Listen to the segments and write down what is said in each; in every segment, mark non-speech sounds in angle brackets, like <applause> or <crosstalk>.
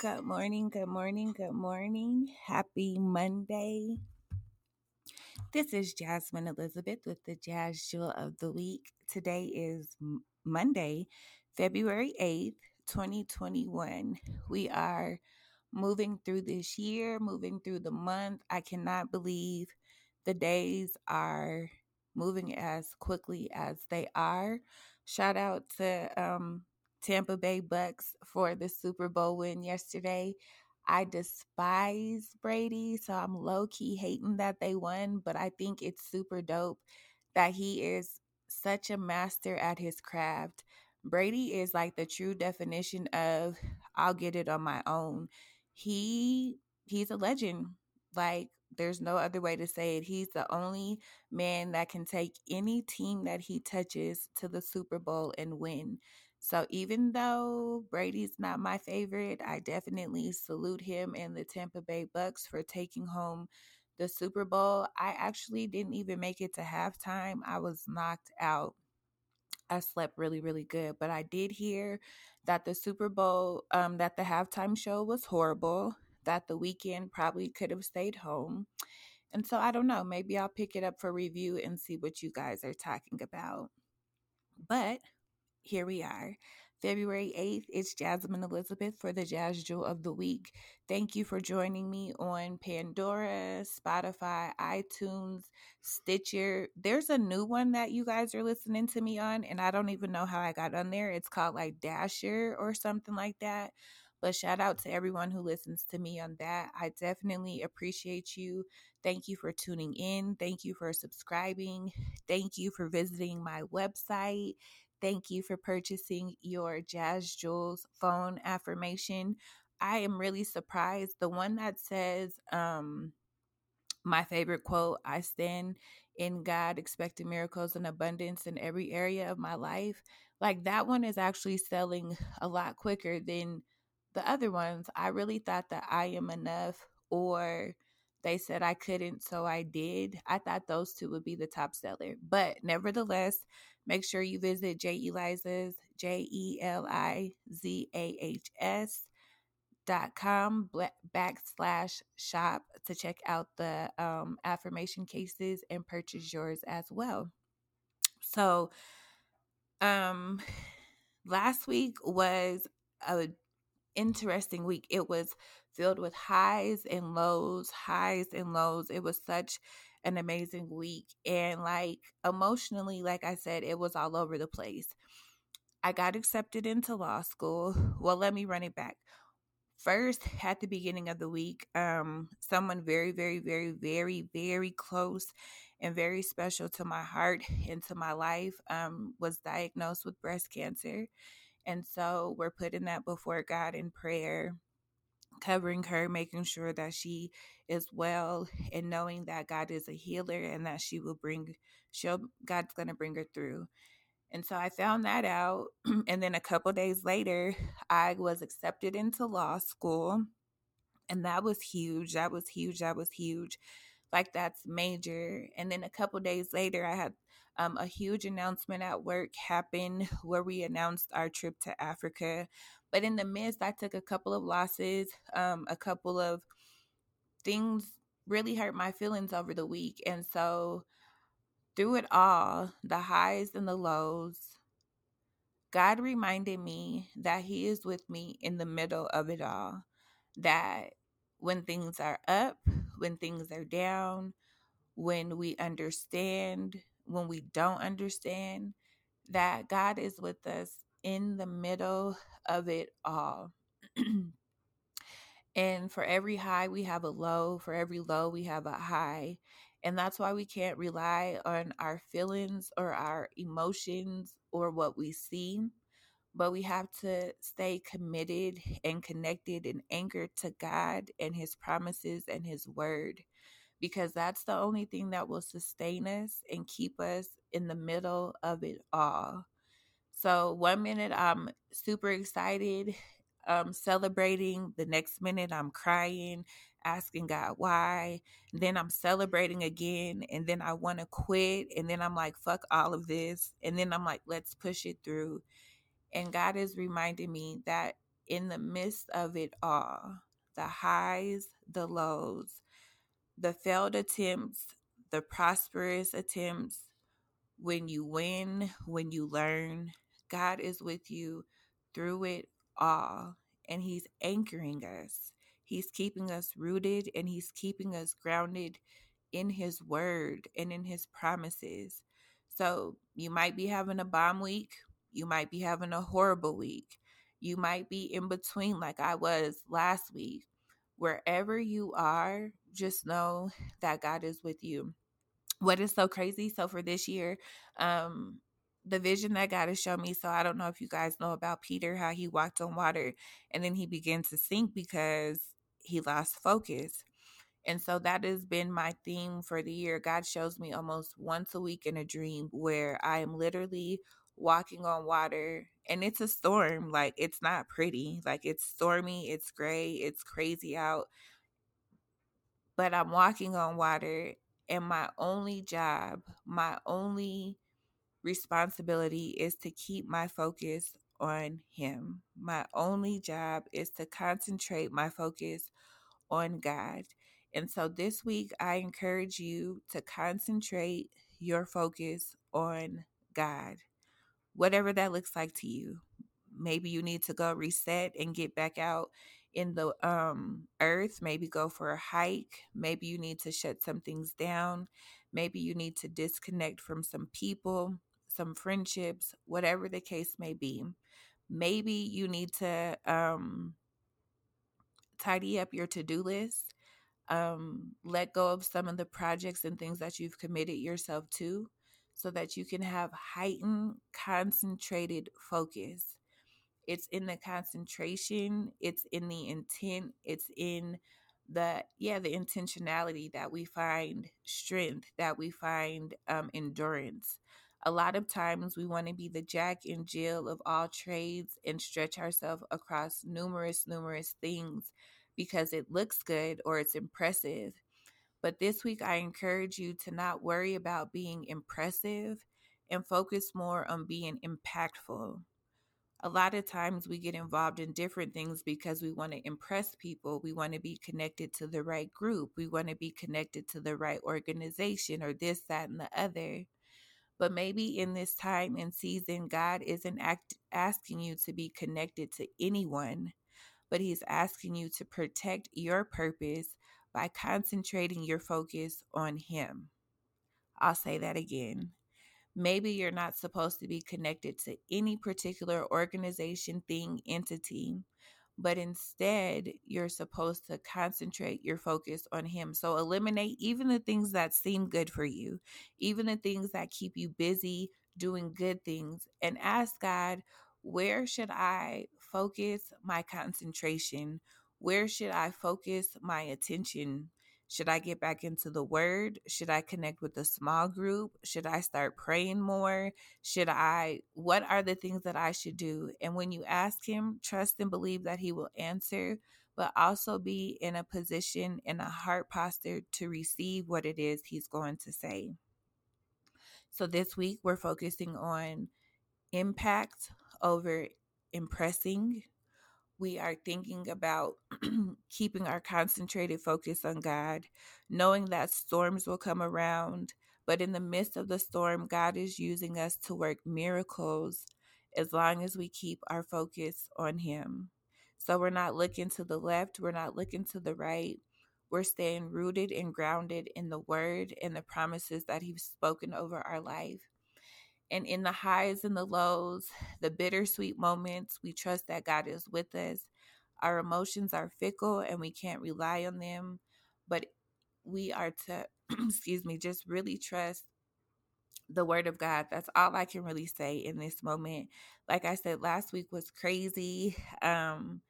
Good morning, good morning, good morning. Happy Monday. This is Jasmine Elizabeth with the Jazz Jewel of the Week. Today is Monday, February 8th, 2021. We are moving through this year, moving through the month. I cannot believe the days are moving as quickly as they are. Shout out to um, Tampa Bay Bucks for the Super Bowl win yesterday. I despise Brady, so I'm low key hating that they won, but I think it's super dope that he is such a master at his craft. Brady is like the true definition of I'll get it on my own. He he's a legend. Like there's no other way to say it. He's the only man that can take any team that he touches to the Super Bowl and win. So even though Brady's not my favorite, I definitely salute him and the Tampa Bay Bucks for taking home the Super Bowl. I actually didn't even make it to halftime. I was knocked out. I slept really, really good. But I did hear that the Super Bowl, um, that the halftime show was horrible, that the Weeknd probably could have stayed home. And so I don't know. Maybe I'll pick it up for review and see what you guys are talking about. But here we are. February 8th, it's Jasmine Elizabeth for the Jazz Jewel of the Week. Thank you for joining me on Pandora, Spotify, iTunes, Stitcher. There's a new one that you guys are listening to me on, and I don't even know how I got on there. It's called like Dasher or something like that. But shout out to everyone who listens to me on that. I definitely appreciate you. Thank you for tuning in. Thank you for subscribing. Thank you for visiting my website. Thank you for purchasing your Jazz Jewels phone affirmation. I am really surprised. The one that says, um, my favorite quote I stand in God, expecting miracles and abundance in every area of my life. Like that one is actually selling a lot quicker than the other ones. I really thought that I am enough or they said I couldn't, so I did. I thought those two would be the top seller. But nevertheless, make sure you visit J Elizah's, J E L I Z A H S dot com backslash shop to check out the um, affirmation cases and purchase yours as well. So, um, last week was a interesting week. It was filled with highs and lows, highs and lows. It was such an amazing week. And like emotionally, like I said, it was all over the place. I got accepted into law school. Well, let me run it back. First, at the beginning of the week, um, someone very, very, very, very, very close and very special to my heart and to my life um, was diagnosed with breast cancer. And so we're putting that before God in prayer, covering her, making sure that she is well, and knowing that God is a healer and that she will bring, she'll, God's going to bring her through. And so I found that out. <clears throat> and then a couple days later, I was accepted into law school. And that was huge. That was huge. That was huge. Like that's major. And then a couple days later, I had um, a huge announcement at work happen <laughs> where we announced our trip to Africa. But in the midst, I took a couple of losses, um, a couple of things really hurt my feelings over the week. And so, through it all, the highs and the lows, God reminded me that He is with me in the middle of it all. That when things are up, when things are down, when we understand, when we don't understand, that God is with us in the middle of it all. <clears throat> and for every high, we have a low. For every low, we have a high. And that's why we can't rely on our feelings or our emotions or what we see. But we have to stay committed and connected and anchored to God and His promises and His word because that's the only thing that will sustain us and keep us in the middle of it all. So, one minute I'm super excited, um, celebrating, the next minute I'm crying, asking God why. Then I'm celebrating again, and then I want to quit, and then I'm like, fuck all of this. And then I'm like, let's push it through. And God is reminding me that in the midst of it all, the highs, the lows, the failed attempts, the prosperous attempts, when you win, when you learn, God is with you through it all. And He's anchoring us. He's keeping us rooted and He's keeping us grounded in His word and in His promises. So you might be having a bomb week. You might be having a horrible week. You might be in between, like I was last week. Wherever you are, just know that God is with you what is so crazy so for this year um the vision that god has shown me so i don't know if you guys know about peter how he walked on water and then he began to sink because he lost focus and so that has been my theme for the year god shows me almost once a week in a dream where i am literally walking on water and it's a storm like it's not pretty like it's stormy it's gray it's crazy out but i'm walking on water and my only job, my only responsibility is to keep my focus on Him. My only job is to concentrate my focus on God. And so this week, I encourage you to concentrate your focus on God, whatever that looks like to you. Maybe you need to go reset and get back out in the um, earth. Maybe go for a hike. Maybe you need to shut some things down. Maybe you need to disconnect from some people, some friendships, whatever the case may be. Maybe you need to um, tidy up your to do list, um, let go of some of the projects and things that you've committed yourself to so that you can have heightened, concentrated focus. It's in the concentration it's in the intent it's in the yeah the intentionality that we find strength that we find um, endurance. A lot of times we want to be the jack and jill of all trades and stretch ourselves across numerous numerous things because it looks good or it's impressive but this week i encourage you to not worry about being impressive and focus more on being impactful a lot of times we get involved in different things because we want to impress people. We want to be connected to the right group. We want to be connected to the right organization or this, that, and the other. But maybe in this time and season, God isn't act- asking you to be connected to anyone, but He's asking you to protect your purpose by concentrating your focus on Him. I'll say that again. Maybe you're not supposed to be connected to any particular organization, thing, entity, but instead you're supposed to concentrate your focus on Him. So eliminate even the things that seem good for you, even the things that keep you busy doing good things, and ask God, where should I focus my concentration? Where should I focus my attention? Should I get back into the word? Should I connect with a small group? Should I start praying more? Should I, what are the things that I should do? And when you ask Him, trust and believe that He will answer, but also be in a position, in a heart posture to receive what it is He's going to say. So this week, we're focusing on impact over impressing we are thinking about <clears throat> keeping our concentrated focus on God, knowing that storms will come around, but in the midst of the storm, God is using us to work miracles as long as we keep our focus on Him. So we're not looking to the left, we're not looking to the right. We're staying rooted and grounded in the word and the promises that He's spoken over our life. And in the highs and the lows, the bittersweet moments, we trust that God is with us. Our emotions are fickle and we can't rely on them, but we are to, <clears throat> excuse me, just really trust the word of God. That's all I can really say in this moment. Like I said, last week was crazy. Um,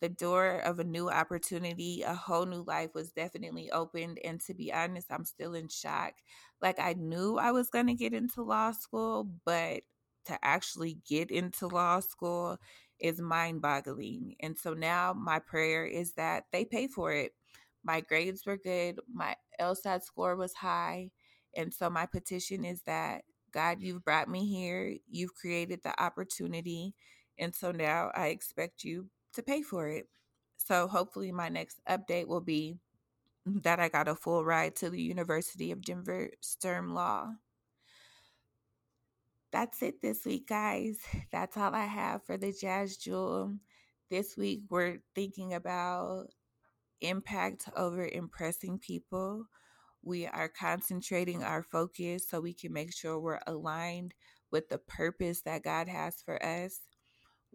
the door of a new opportunity, a whole new life was definitely opened. And to be honest, I'm still in shock. Like, I knew I was going to get into law school, but to actually get into law school is mind boggling. And so now my prayer is that they pay for it. My grades were good, my LSAT score was high. And so my petition is that God, you've brought me here, you've created the opportunity. And so now I expect you to pay for it. So hopefully my next update will be that I got a full ride to the University of Denver Sturm Law. That's it this week, guys. <sighs> That's all I have for the Jazz Jewel. This week, we're thinking about impact over impressing people. We are concentrating our focus so we can make sure we're aligned with the purpose that God has for us.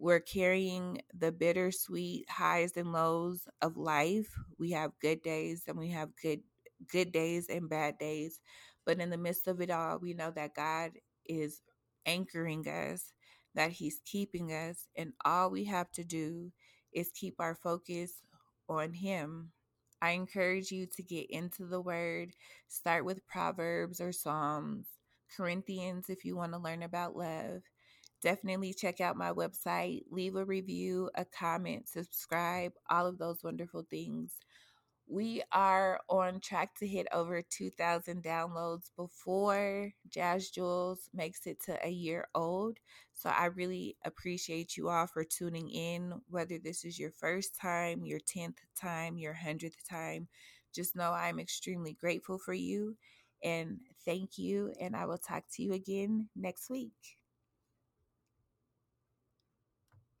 We're carrying the bittersweet highs and lows of life. We have good days and we have good good days and bad days. But in the midst of it all, we know that God is anchoring us, that He's keeping us, and all we have to do is keep our focus on Him. I encourage you to get into the Word. Start with Proverbs or Psalms, Corinthians if you want to learn about love. Definitely check out my website, leave a review, a comment, subscribe, all of those wonderful things. We are on track to hit over 2,000 downloads before Jazz Jewels makes it to a year old. So I really appreciate you all for tuning in, whether this is your first time, your 10th time, your 100th time. Just know I'm extremely grateful for you and thank you. And I will talk to you again next week.